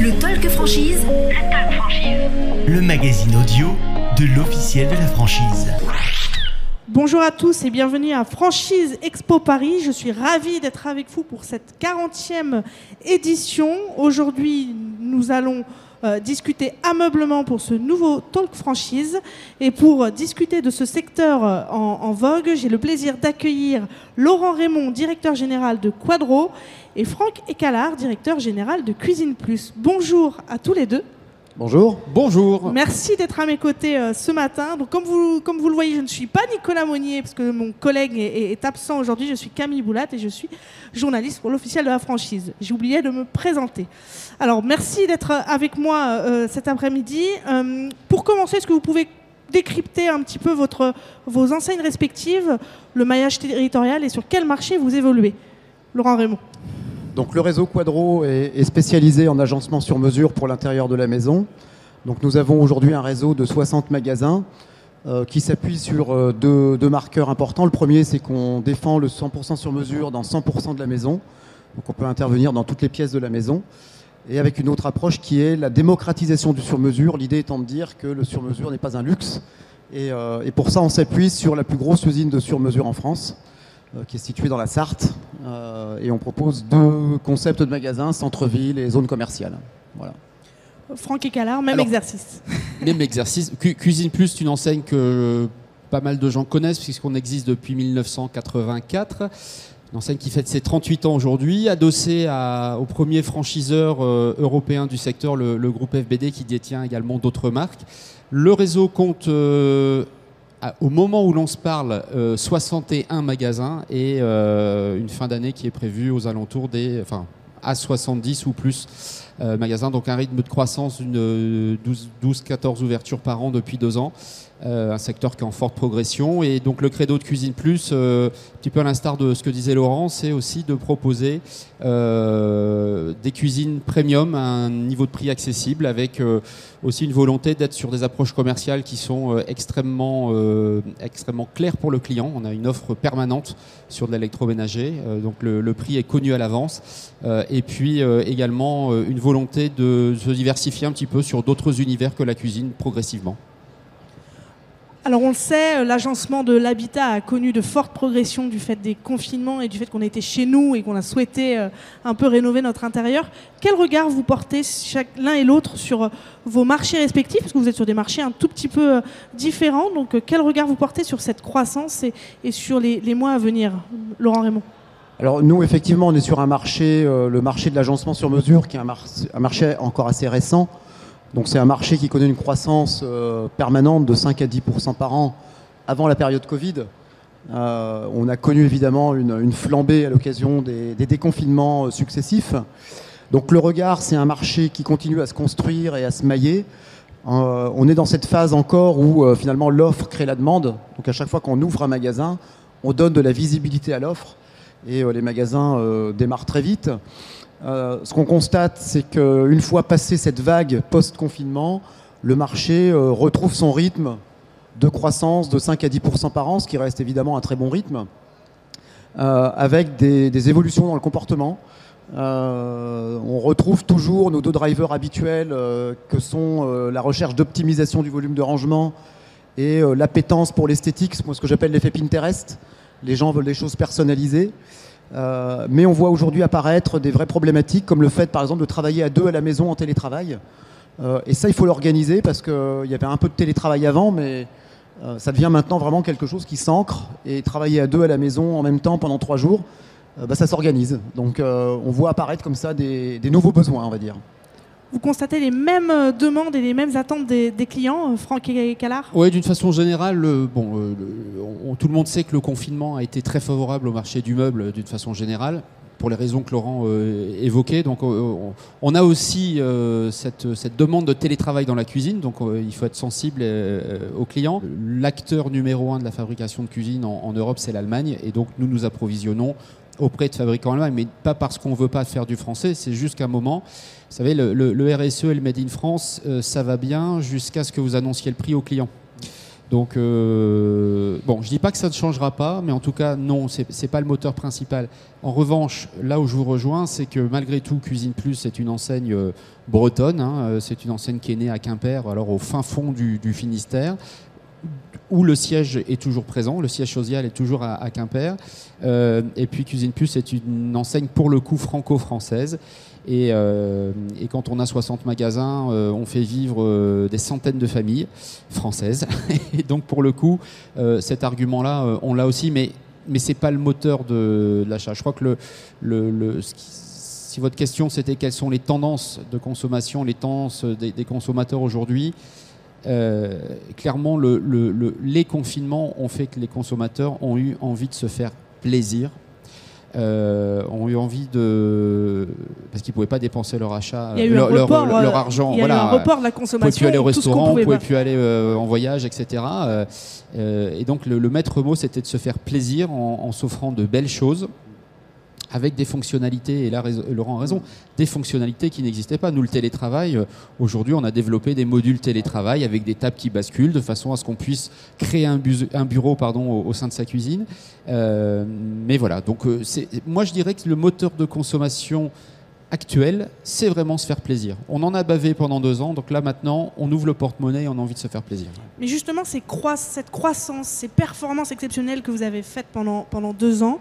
Le Talk Franchise. Le Talk Franchise. Le magazine audio de l'officiel de la franchise. Bonjour à tous et bienvenue à Franchise Expo Paris. Je suis ravie d'être avec vous pour cette 40e édition. Aujourd'hui, nous allons euh, discuter ameublement pour ce nouveau Talk Franchise. Et pour euh, discuter de ce secteur euh, en, en vogue, j'ai le plaisir d'accueillir Laurent Raymond, directeur général de Quadro, et Franck Écalard, directeur général de Cuisine Plus. Bonjour à tous les deux. Bonjour. Bonjour. Merci d'être à mes côtés euh, ce matin. Donc, comme vous, comme vous le voyez, je ne suis pas Nicolas Monnier, parce que mon collègue est, est- est absent aujourd'hui. Je suis Camille Boulat et je suis journaliste pour l'officiel de la franchise. J'ai oublié de me présenter. Alors, merci d'être avec moi euh, cet après-midi. Euh, pour commencer, est-ce que vous pouvez décrypter un petit peu votre, vos enseignes respectives, le maillage territorial et sur quel marché vous évoluez? Laurent Raymond. Le réseau Quadro est, spécialisé en agencement sur mesure pour l'intérieur de la maison. Nous avons aujourd'hui un réseau de 60 magasins euh, qui s'appuie sur euh, deux, marqueurs importants. Le premier, c'est qu'on défend le 100% sur mesure dans 100% de la maison. Donc on peut intervenir dans toutes les pièces de la maison. Et avec une autre approche qui est la démocratisation du sur-mesure, l'idée étant de dire que le sur-mesure n'est pas un luxe. Et, euh, pour ça, on s'appuie sur la plus grosse usine de sur-mesure en France, qui est située dans la Sarthe. Euh, et on propose deux concepts de magasins, centre-ville et zone commerciale. Voilà. Franck Écalard, même Alors, exercice. Même exercice. Cu- Cuisine Plus, c'est une enseigne que pas mal de gens connaissent puisqu'on existe depuis 1984. Une enseigne qui fête ses 38 ans aujourd'hui, adossée à- au premier franchiseur euh, européen du secteur, le, le groupe FBD, qui détient également d'autres marques. Le réseau compte, euh, à- au moment où l'on se parle, euh, 61 magasins et euh, une fin d'année qui est prévue aux alentours des... Enfin, à 70 ou plus euh, magasins, donc un rythme de croissance d'une euh, 12-14 ouvertures par an depuis deux ans. Euh, un secteur qui est en forte progression. Et donc le credo de Cuisine Plus, euh, un petit peu à l'instar de ce que disait Laurent, c'est aussi de proposer euh, des cuisines premium à un niveau de prix accessible avec euh, aussi une volonté d'être sur des approches commerciales qui sont euh, extrêmement, euh, extrêmement claires pour le client. On a une offre permanente sur de l'électroménager, euh, donc le, le prix est connu à l'avance. Euh, et puis euh, également euh, une volonté de se diversifier un petit peu sur d'autres univers que la cuisine progressivement. Alors on le sait, euh, l'agencement de l'habitat a connu de fortes progressions du fait des confinements et du fait qu'on était chez nous et qu'on a souhaité euh, un peu rénover notre intérieur. Quel regard vous portez l'un et l'autre sur euh, vos marchés respectifs? Parce que vous êtes sur des marchés un tout petit peu différents. Donc quel regard vous portez sur cette croissance et, sur les mois à venir? Laurent Raymond Alors nous, effectivement, on est sur un marché, euh, le marché de l'agencement sur mesure, qui est un, mar- un marché encore assez récent. Donc c'est un marché qui connaît une croissance euh, permanente de 5 à 10% par an avant la période Covid. Euh, on a connu évidemment une, flambée à l'occasion des, déconfinements successifs. Donc le regard, c'est un marché qui continue à se construire et à se mailler. On est dans cette phase encore où finalement l'offre crée la demande. Donc à chaque fois qu'on ouvre un magasin, on donne de la visibilité à l'offre et euh, les magasins euh, démarrent très vite. Euh, ce qu'on constate, c'est qu'une fois passé cette vague post-confinement, le marché retrouve son rythme de croissance de 5 à 10% par an, ce qui reste évidemment un très bon rythme, avec des, évolutions dans le comportement. On retrouve toujours nos deux drivers habituels, que sont la recherche d'optimisation du volume de rangement et l'appétence pour l'esthétique, ce que j'appelle l'effet Pinterest. Les gens veulent des choses personnalisées. Euh, mais on voit aujourd'hui apparaître des vraies problématiques, comme le fait, par exemple, de travailler à deux à la maison en télétravail. Euh, et ça, il faut l'organiser parce qu'il y avait un peu de télétravail avant, mais euh, ça devient maintenant vraiment quelque chose qui s'ancre. Et travailler à deux à la maison en même temps pendant trois jours, euh, bah, ça s'organise. Donc euh, on voit apparaître comme ça des nouveaux besoins, on va dire. Vous constatez les mêmes euh, demandes et les mêmes attentes des, clients, euh, Franck Écalard Oui, d'une façon générale, euh, bon, tout le monde sait que le confinement a été très favorable au marché du meuble d'une façon générale, pour les raisons que Laurent évoquait. Donc, on, a aussi cette, demande de télétravail dans la cuisine, donc il faut être sensible aux clients. L'acteur numéro un de la fabrication de cuisine en, en Europe, c'est l'Allemagne, et donc nous nous approvisionnons auprès de fabricants allemands, mais pas parce qu'on ne veut pas faire du français, c'est juste qu'à un moment, vous savez, le, RSE et le Made in France, euh, ça va bien jusqu'à ce que vous annonciez le prix au client. Donc, euh, bon, je dis pas que ça ne changera pas, mais en tout cas, non, c'est c'est pas le moteur principal. En revanche, là où je vous rejoins, c'est que malgré tout, Cuisine Plus, c'est une enseigne euh, bretonne. hein, c'est une enseigne qui est née à Quimper, alors au fin fond du Finistère, où le siège est toujours présent. Le siège social est toujours à, Quimper. Euh, et puis, Cuisine Plus, c'est une enseigne pour le coup franco-française. Et, euh, quand on a 60 magasins, euh, on fait vivre des centaines de familles françaises. Et donc, pour le coup, cet argument-là, on l'a aussi, mais, mais ce n'est pas le moteur de, l'achat. Je crois que le, si votre question c'était quelles sont les tendances de consommation, les tendances des consommateurs aujourd'hui, euh, clairement, le- le- le- les confinements ont fait que les consommateurs ont eu envie de se faire plaisir. euh, ont eu envie de parce qu'ils pouvaient pas dépenser leur achat Il y a eu leur, un leur- report, leur argent Il y a eu un report de la on pouvait consommation. plus aller au restaurant, pouvait pas. plus aller euh, en voyage, etc. Euh, et donc le, le maître mot, c'était de se faire plaisir en, en s'offrant de belles choses avec des fonctionnalités, et là Laurent a raison, des fonctionnalités qui n'existaient pas. Nous, le télétravail, euh, aujourd'hui, on a développé des modules télétravail avec des tables qui basculent de façon à ce qu'on puisse créer un, bureau pardon, au, sein de sa cuisine. Euh, mais voilà, donc euh, moi je dirais que le moteur de consommation actuel, c'est vraiment se faire plaisir. On en a bavé pendant deux ans, donc là maintenant, on ouvre le porte-monnaie et on a envie de se faire plaisir. Mais justement, cette croissance, ces performances exceptionnelles que vous avez faites pendant, pendant deux ans,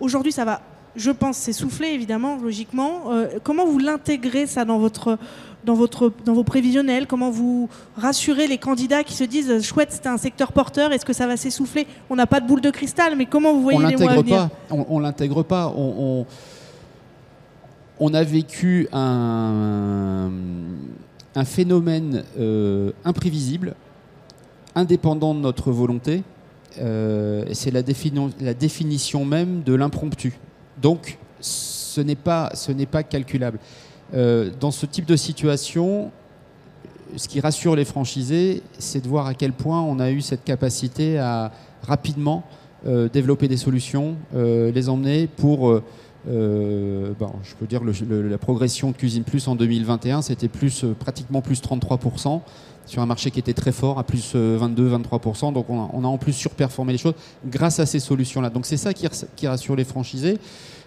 aujourd'hui, ça va, je pense, s'essouffler, évidemment, logiquement. Euh, comment vous l'intégrez, ça, dans, votre, dans, votre, dans vos prévisionnels? Comment vous rassurez les candidats qui se disent euh, chouette, c'était un secteur porteur, est-ce que ça va s'essouffler? On n'a pas de boule de cristal, mais comment vous voyez on les mois à l'intègre venir? pas. On, on l'intègre pas. On, on- on a vécu un, un phénomène euh, imprévisible, indépendant de notre volonté. Euh, c'est la, défini- la définition même de l'impromptu. Donc, ce n'est pas, calculable. Euh, dans ce type de situation, ce qui rassure les franchisés, c'est de voir à quel point on a eu cette capacité à rapidement euh, développer des solutions, les emmener pour, euh, euh, je peux dire, le- la progression de Cuisine Plus en 2021, c'était plus, euh, pratiquement plus 33%, sur un marché qui était très fort, à plus 22-23%. Donc on a, en plus surperformé les choses grâce à ces solutions-là. Donc c'est ça qui, ras- qui rassure les franchisés.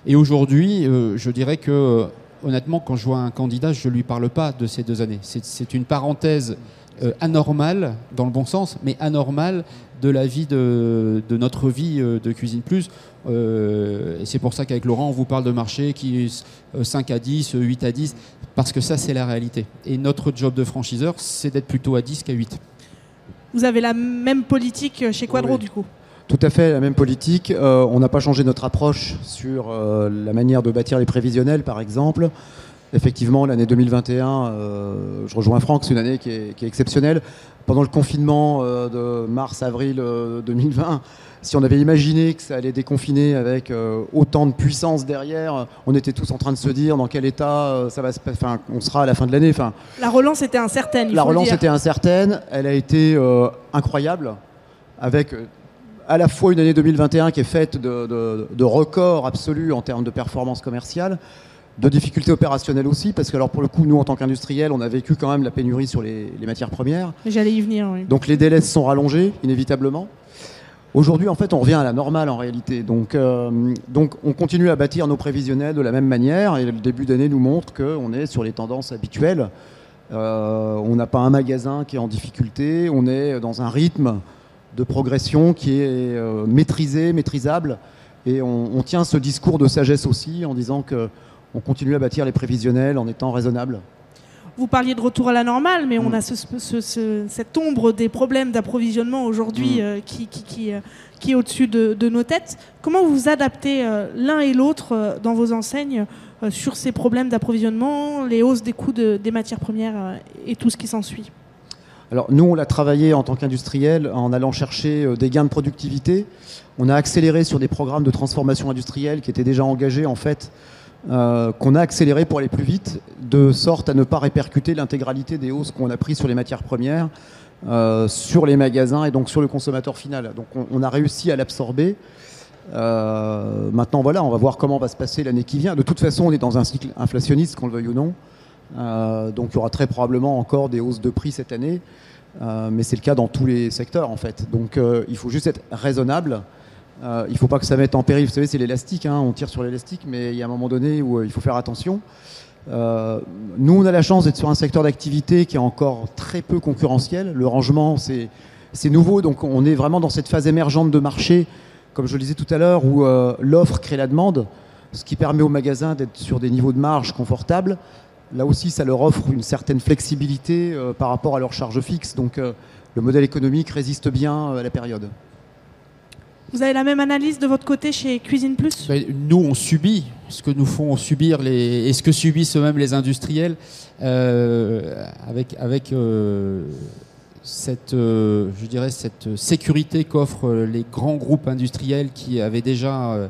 Et aujourd'hui, euh, je dirais que, euh, honnêtement, quand je vois un candidat, je ne lui parle pas de ces deux années. C'est- une parenthèse euh, anormale, dans le bon sens, mais anormale de la vie de, de notre vie euh, de Cuisine Plus. Euh, et c'est pour ça qu'avec Laurent, on vous parle de marché qui est euh, 5 à 10, euh, 8 à 10, parce que ça, c'est la réalité. Et notre job de franchiseur, c'est d'être plutôt à 10 qu'à 8. Vous avez la même politique chez Quadro, Oui. du coup? Tout à fait, la même politique. Euh, on n'a pas changé notre approche sur euh, la manière de bâtir les prévisionnels, par exemple. Effectivement, l'année 2021, euh, je rejoins Franck, c'est une année qui est, qui est exceptionnelle. Pendant le confinement euh, de mars-avril euh, 2020, si on avait imaginé que ça allait déconfiner avec euh, autant de puissance derrière, on était tous en train de se dire dans quel état euh, ça va se, enfin, on sera à la fin de l'année. Enfin, La relance était incertaine. il la faut le relance dire. était incertaine, elle a été euh, incroyable, avec euh, à la fois une année 2021 qui est faite de, de- de records absolus en termes de performance commerciale, de difficultés opérationnelles aussi, parce que alors pour le coup, nous en tant qu'industriels, on a vécu quand même la pénurie sur les, les matières premières, J'allais y venir, oui. donc les délais se sont rallongés inévitablement. Aujourd'hui, en fait, on revient à la normale en réalité. Donc, euh, donc, on continue à bâtir nos prévisionnels de la même manière. Et le début d'année nous montre qu'on est sur les tendances habituelles. Euh, on n'a pas un magasin qui est en difficulté. On est dans un rythme de progression qui est euh, maîtrisé, maîtrisable. Et on, on tient ce discours de sagesse aussi en disant que on continue à bâtir les prévisionnels en étant raisonnable. Vous parliez de retour à la normale, mais on Mm. a ce- ce- ce- cette ombre des problèmes d'approvisionnement aujourd'hui Mm. euh, qui, qui- qui, euh, qui est au-dessus de, de nos têtes. Comment vous adaptez euh, l'un et l'autre dans vos enseignes sur ces problèmes d'approvisionnement, les hausses des coûts de- des matières premières et tout ce qui s'ensuit? Alors nous, on l'a travaillé en tant qu'industriel en allant chercher des gains de productivité. On a accéléré sur des programmes de transformation industrielle qui étaient déjà engagés en fait, euh, qu'on a accéléré pour aller plus vite, de sorte à ne pas répercuter l'intégralité des hausses qu'on a prises sur les matières premières, euh, sur les magasins et donc sur le consommateur final. Donc on, a réussi à l'absorber. Euh, maintenant voilà, on va voir comment va se passer l'année qui vient. De toute façon, on est dans un cycle inflationniste, qu'on le veuille ou non. Donc il y aura très probablement encore des hausses de prix cette année. Mais c'est le cas dans tous les secteurs en fait. Donc il faut juste être raisonnable. Euh, il ne faut pas que ça mette en péril. Vous savez, c'est l'élastique. hein, on tire sur l'élastique, mais il y a un moment donné où euh, il faut faire attention. Euh, nous, on a la chance d'être sur un secteur d'activité qui est encore très peu concurrentiel. Le rangement, c'est nouveau, donc on est vraiment dans cette phase émergente de marché, comme je le disais tout à l'heure, où l'offre crée la demande, ce qui permet aux magasins d'être sur des niveaux de marge confortables. Là aussi, ça leur offre une certaine flexibilité par rapport à leurs charges fixes, donc le modèle économique résiste bien à la période. Vous avez la même analyse de votre côté chez Cuisine Plus? Ben, nous, on subit ce que nous font subir les, et ce que subissent eux-mêmes les industriels euh, avec, avec euh, cette, euh, je dirais, cette sécurité qu'offrent les grands groupes industriels qui avaient déjà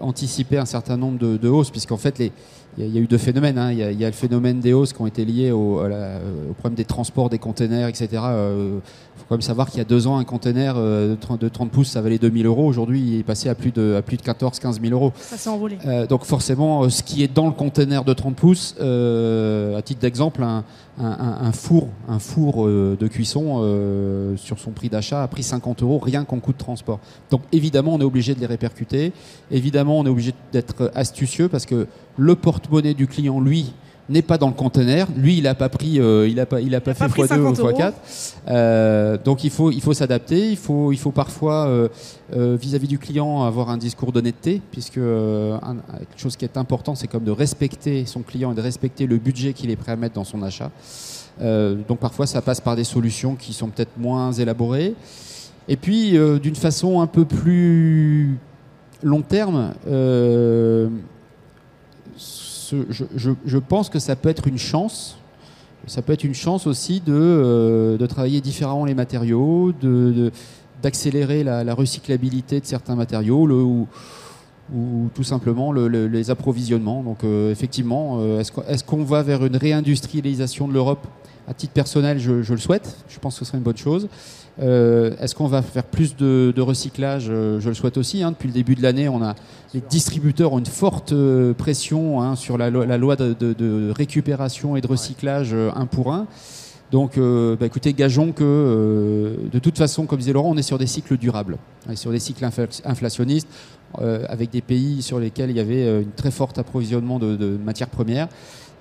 anticipé un certain nombre de, de hausses, puisqu'en fait, les, il y, a- il y a eu deux phénomènes. hein. Il y, a- il y a le phénomène des hausses qui ont été liés au, à la- au problème des transports, des containers, etc. Il faut quand même savoir qu'il y a deux ans, un container euh, de 30, de 30 pouces, ça valait 2000 euros. Aujourd'hui, il est passé à plus de, à plus de 14-15 000 euros. Ça s'est envolé. Euh, donc forcément, euh, ce qui est dans le conteneur de 30 pouces, euh, à titre d'exemple, un, un- un- un four, un four euh, de cuisson euh, sur son prix d'achat a pris 50 euros rien qu'en coût de transport. Donc évidemment, on est obligé de les répercuter. Évidemment, on est obligé d'être astucieux parce que le porte-monnaie du client, lui, n'est pas dans le conteneur. Lui, il n'a pas pris, euh, il a pas, il a pas fait pris x2 ou 50 euros. x4. Euh, donc il faut, il faut s'adapter. Il faut, il faut parfois euh, euh, vis-à-vis du client avoir un discours d'honnêteté, puisque un- quelque chose qui est important, c'est comme de respecter son client et de respecter le budget qu'il est prêt à mettre dans son achat. Donc parfois, ça passe par des solutions qui sont peut-être moins élaborées. Et puis, d'une façon un peu plus long terme, je, pense que ça peut être une chance. Ça peut être une chance aussi de, euh, de travailler différemment les matériaux, de- de- d'accélérer la, la recyclabilité de certains matériaux ou, ou tout simplement le- le- les approvisionnements. Donc euh, effectivement, euh, est-ce qu'on va vers une réindustrialisation de l'Europe? À titre personnel, je le souhaite. Je pense que ce serait une bonne chose. Euh, Est-ce qu'on va faire plus de, de recyclage Euh, Je le souhaite aussi. hein. Depuis le début de l'année, on a les distributeurs ont une forte euh, pression hein, sur la, lo- la loi de, de- de récupération et de recyclage un pour un. Donc, euh, bah, écoutez, gageons que euh, de toute façon, comme disait Laurent, on est sur des cycles durables, On est sur des cycles infla- inflationnistes, avec des pays sur lesquels il y avait une très forte approvisionnement de, matières premières.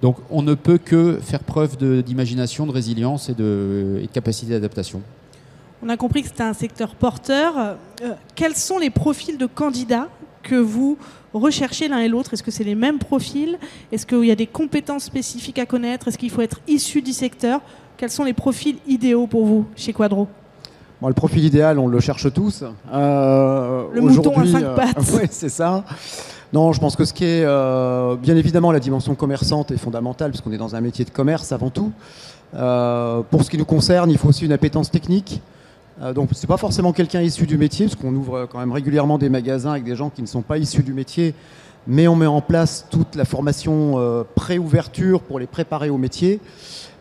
Donc, on ne peut que faire preuve de- d'imagination, de, résilience et de, et de capacité d'adaptation. On a compris que c'était un secteur porteur. Euh, quels sont les profils de candidats que vous recherchez l'un et l'autre? Est-ce que c'est les mêmes profils? Est-ce qu'il y a des compétences spécifiques à connaître? Est-ce qu'il faut être issu du secteur? Quels sont les profils idéaux pour vous chez Quadro? Bon, le profil idéal, on le cherche tous. Euh, Le mouton à cinq euh, pattes. ouais, c'est ça. Non, je pense que ce qui est, euh, bien évidemment, la dimension commerçante est fondamentale, parce qu'on est dans un métier de commerce avant tout. Pour ce qui nous concerne, il faut aussi une appétence technique. Euh, donc, c'est pas forcément quelqu'un issu du métier, parce qu'on ouvre quand même régulièrement des magasins avec des gens qui ne sont pas issus du métier, mais on met en place toute la formation euh, pré-ouverture pour les préparer au métier.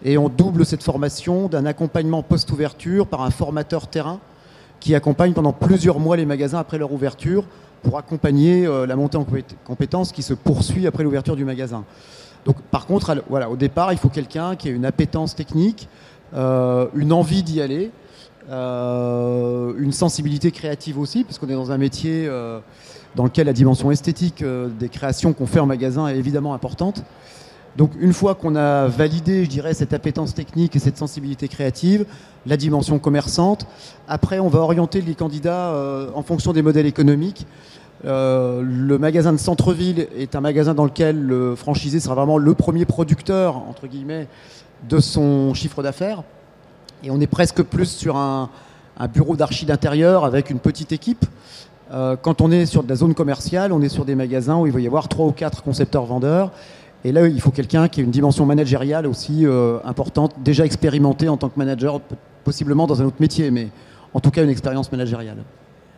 Et on double cette formation d'un accompagnement post-ouverture par un formateur terrain qui accompagne pendant plusieurs mois les magasins après leur ouverture pour accompagner euh, la montée en compé- compétences qui se poursuit après l'ouverture du magasin. Donc, par contre, voilà, au départ, il faut quelqu'un qui ait une appétence technique, une envie d'y aller, euh, une sensibilité créative aussi, parce qu'on est dans un métier euh, dans lequel la dimension esthétique euh, des créations qu'on fait en magasin est évidemment importante. Donc une fois qu'on a validé, je dirais, cette appétence technique et cette sensibilité créative, la dimension commerçante, après on va orienter les candidats en fonction des modèles économiques. Le magasin de centre-ville est un magasin dans lequel le franchisé sera vraiment le premier producteur, entre guillemets, de son chiffre d'affaires. Et on est presque plus sur un, un bureau d'archi d'intérieur avec une petite équipe. Euh, quand on est sur de la zone commerciale, on est sur des magasins où il va y avoir trois ou quatre concepteurs vendeurs. Et là, il faut quelqu'un qui ait une dimension managériale aussi euh, importante, déjà expérimenté en tant que manager, possiblement dans un autre métier, mais en tout cas une expérience managériale.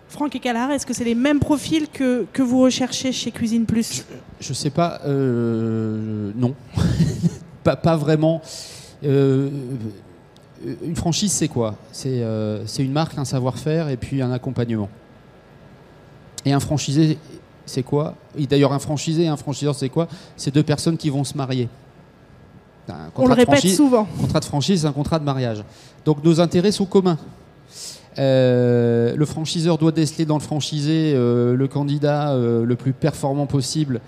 Franck et Calard, est-ce que c'est les mêmes profils que, que vous recherchez chez Cuisine Plus? Je sais pas, euh, non, pas, pas vraiment. Euh, une franchise, c'est quoi? C'est euh, c'est une marque, un savoir-faire et puis un accompagnement. Et un franchisé, c'est quoi? D'ailleurs, un franchisé et un franchiseur, c'est quoi? C'est deux personnes qui vont se marier. Un On le contrat de répète franchise- souvent. contrat de franchise, c'est un contrat de mariage. Donc nos intérêts sont communs. Euh, le franchiseur doit déceler dans le franchisé euh, le candidat euh, le plus performant possible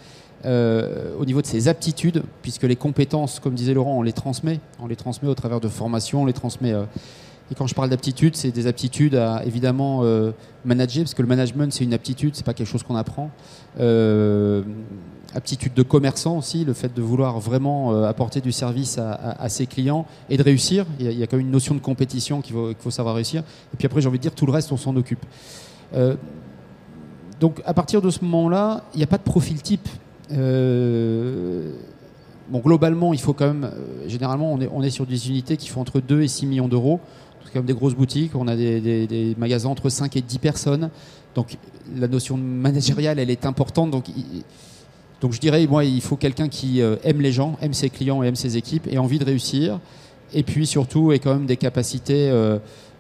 euh, au niveau de ses aptitudes, puisque les compétences, comme disait Laurent, on les transmet. On les transmet au travers de formations, on les transmet. euh, et quand je parle d'aptitudes, c'est des aptitudes à évidemment euh, manager, parce que le management c'est une aptitude, c'est pas quelque chose qu'on apprend. Aptitude de commerçant aussi, le fait de vouloir vraiment apporter du service à, ses clients et de réussir. Il y, a, quand même une notion de compétition qu'il faut, faut savoir réussir. Et puis après, j'ai envie de dire, tout le reste, on s'en occupe. Donc à partir de ce moment-là, il n'y a pas de profil type. Euh, bon, globalement, il faut quand même, euh, généralement, on est, on est sur des unités qui font entre 2 et 6 millions d'euros. C'est quand même des grosses boutiques. On a des, magasins entre 5 et 10 personnes. Donc la notion managériale, elle est importante. Donc, donc je dirais, moi, il faut quelqu'un qui euh, aime les gens, aime ses clients et aime ses équipes et envie de réussir. Et puis surtout, ait quand même des capacités,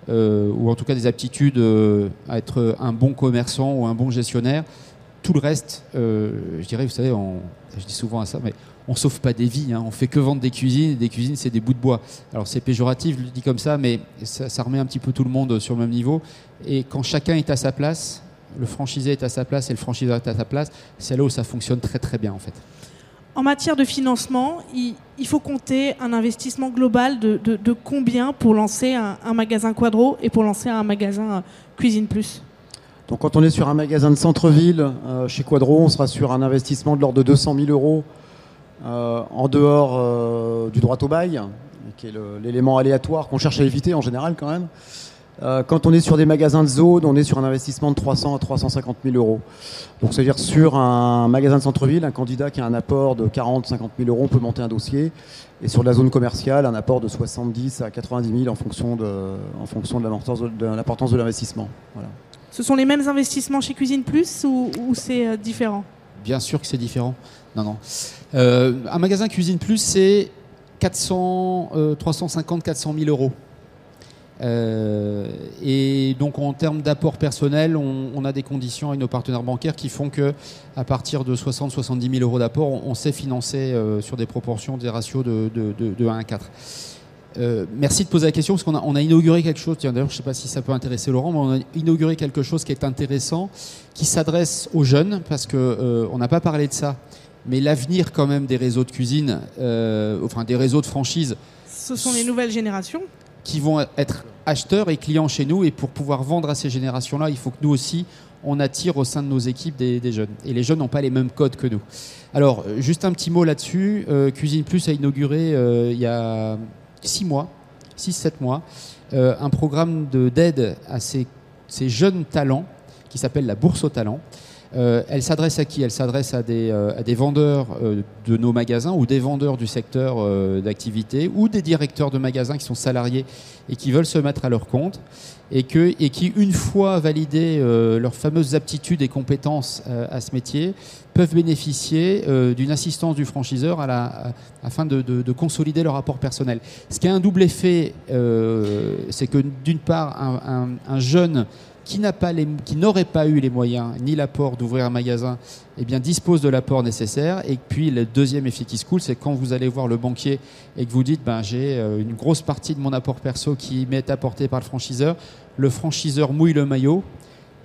ou en tout cas des aptitudes à être un bon commerçant ou un bon gestionnaire. Tout le reste, euh, je dirais, vous savez, je dis souvent à ça, mais on sauve pas des vies. Hein. On fait que vendre des cuisines. Et des cuisines, c'est des bouts de bois. Alors c'est péjoratif, je le dis comme ça, mais ça, remet un petit peu tout le monde sur le même niveau. Et quand chacun est à sa place, le franchisé est à sa place et le franchiseur est à sa place, c'est là où ça fonctionne très très bien en fait. En matière de financement, il, faut compter un investissement global de combien pour lancer un, un magasin Quadro et pour lancer un magasin euh, Cuisine Plus? Donc quand on est sur un magasin de centre-ville, euh, chez Quadro, on sera sur un investissement de l'ordre de 200 000 euros euh, en dehors euh, du droit au bail, qui est l'élément aléatoire qu'on cherche à éviter en général quand même. Quand on est sur des magasins de zone, on est sur un investissement de 300 à 350 000 euros. Donc c'est-à-dire sur un magasin de centre-ville, un candidat qui a un apport de 40 50 000 euros, on peut monter un dossier. Et sur la zone commerciale, un apport de 70 à 90 000 en fonction de, en fonction de l'importance de l'investissement. Voilà. Ce sont les mêmes investissements chez Cuisine Plus ou, c'est euh, différent? Bien sûr que c'est différent. Non, non. Euh, un magasin Cuisine Plus, c'est 400, euh, 350, 400 000 euros. Euh, et donc en termes d'apport personnel, on, a des conditions avec nos partenaires bancaires qui font que à partir de 60-70 000 euros d'apport, on, sait financer sur des proportions, des ratios de 1 à 4. Euh, merci de poser la question parce qu'on a, on a inauguré quelque chose. Tiens, d'ailleurs, je ne sais pas si ça peut intéresser Laurent, mais on a inauguré quelque chose qui est intéressant, qui s'adresse aux jeunes parce que euh, on n'a pas parlé de ça. Mais l'avenir quand même des réseaux de cuisine, euh, enfin des réseaux de franchise, Ce sont les nouvelles générations qui vont être acheteurs et clients chez nous. Et pour pouvoir vendre à ces générations-là, il faut que nous aussi, on attire au sein de nos équipes des, des jeunes. Et les jeunes n'ont pas les mêmes codes que nous. Alors, juste un petit mot là-dessus. Cuisine Plus a inauguré il y a six mois, 6-7 mois, euh, un programme de- d'aide à ces, jeunes talents qui s'appelle la Bourse aux talents. Euh, elle s'adresse à qui? Elle s'adresse à des, euh, vendeurs de nos magasins ou des vendeurs du secteur d'activité ou des directeurs de magasins qui sont salariés et qui veulent se mettre à leur compte et, qui, une fois validé euh, leurs fameuses aptitudes et compétences euh, à ce métier, peuvent bénéficier euh, d'une assistance du franchiseur afin de, de- de consolider leur rapport personnel. Ce qui a un double effet, c'est que d'une part, un jeune qui n'aurait pas eu les moyens ni l'apport d'ouvrir un magasin, eh bien dispose de l'apport nécessaire. Et puis le deuxième effet qui se coule, c'est quand vous allez voir le banquier et que vous dites, ben j'ai euh, une grosse partie de mon apport perso qui m'est apporté par le franchiseur, le franchiseur mouille le maillot.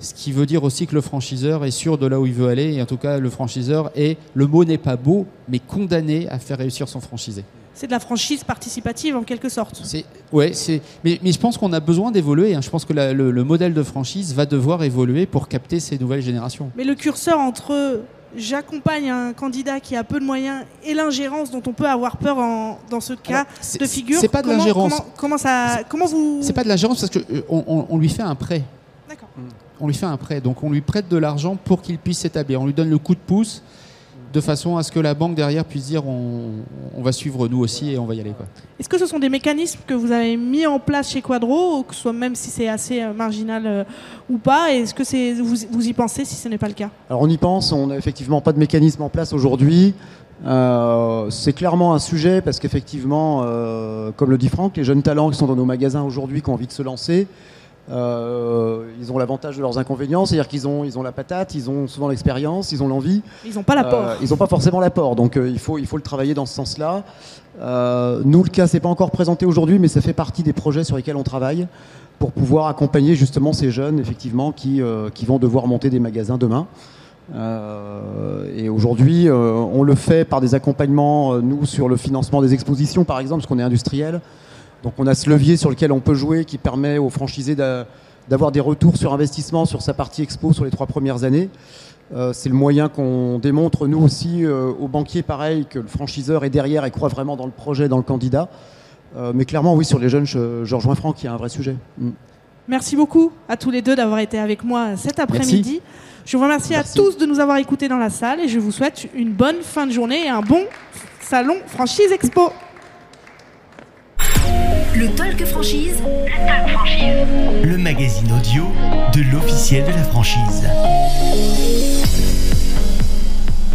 Ce qui veut dire aussi que le franchiseur est sûr de là où il veut aller, et en tout cas le franchiseur est, le mot n'est pas beau, mais condamné à faire réussir son franchisé. C'est de la franchise participative en quelque sorte. C'est ouais, c'est mais, mais je pense qu'on a besoin d'évoluer. hein. Je pense que la- le, le modèle de franchise va devoir évoluer pour capter ces nouvelles générations. Mais le curseur entre j'accompagne un candidat qui a peu de moyens et l'ingérence dont on peut avoir peur en- dans ce cas Alors, c'est- de figure. C'est pas de l'ingérence. Comment, comment ça Comment vous C'est pas de l'ingérence parce que euh, on, on- on lui fait un prêt. D'accord. On lui fait un prêt, donc on lui prête de l'argent pour qu'il puisse s'établir. On lui donne le coup de pouce de façon à ce que la banque derrière puisse dire on, on va suivre nous aussi et on va y aller. Est-ce que ce sont des mécanismes que vous avez mis en place chez Quadro, ou que ce soit même si c'est assez euh, marginal euh, ou pas Est-ce que c'est vous, vous y pensez si ce n'est pas le cas? Alors on y pense, on n'a effectivement pas de mécanisme en place aujourd'hui. Euh, c'est clairement un sujet parce qu'effectivement, euh, comme le dit Franck, les jeunes talents qui sont dans nos magasins aujourd'hui, qui ont envie de se lancer, Euh, ils ont l'avantage de leurs inconvénients, c'est-à-dire qu'ils ont, ils ont la patate, ils ont souvent l'expérience, ils ont l'envie. Ils n'ont pas l'apport. Euh, ils n'ont pas forcément l'apport, donc euh, il, faut, il faut le travailler dans ce sens-là. Euh, nous, le cas c'est pas encore présenté aujourd'hui, mais ça fait partie des projets sur lesquels on travaille pour pouvoir accompagner justement ces jeunes, effectivement, qui, qui vont devoir monter des magasins demain. Et aujourd'hui, on le fait par des accompagnements, nous, sur le financement des expositions, par exemple, parce qu'on est industriel. Donc on a ce levier sur lequel on peut jouer qui permet aux franchisés d'a- d'avoir des retours sur investissement sur sa partie expo sur les trois premières années. Euh, c'est le moyen qu'on démontre, nous aussi, euh, aux banquiers, pareil, que le franchiseur est derrière et croit vraiment dans le projet, dans le candidat. Euh, mais clairement, oui, sur les jeunes, je, je rejoins Franck, il y a un vrai sujet. Mm. Merci beaucoup à tous les deux d'avoir été avec moi cet après-midi. Je vous remercie Merci. à tous de nous avoir écoutés dans la salle et je vous souhaite une bonne fin de journée et un bon salon Franchise Expo. Le Talk Franchise. Le Talk Franchise. Le magazine audio de l'officiel de la franchise.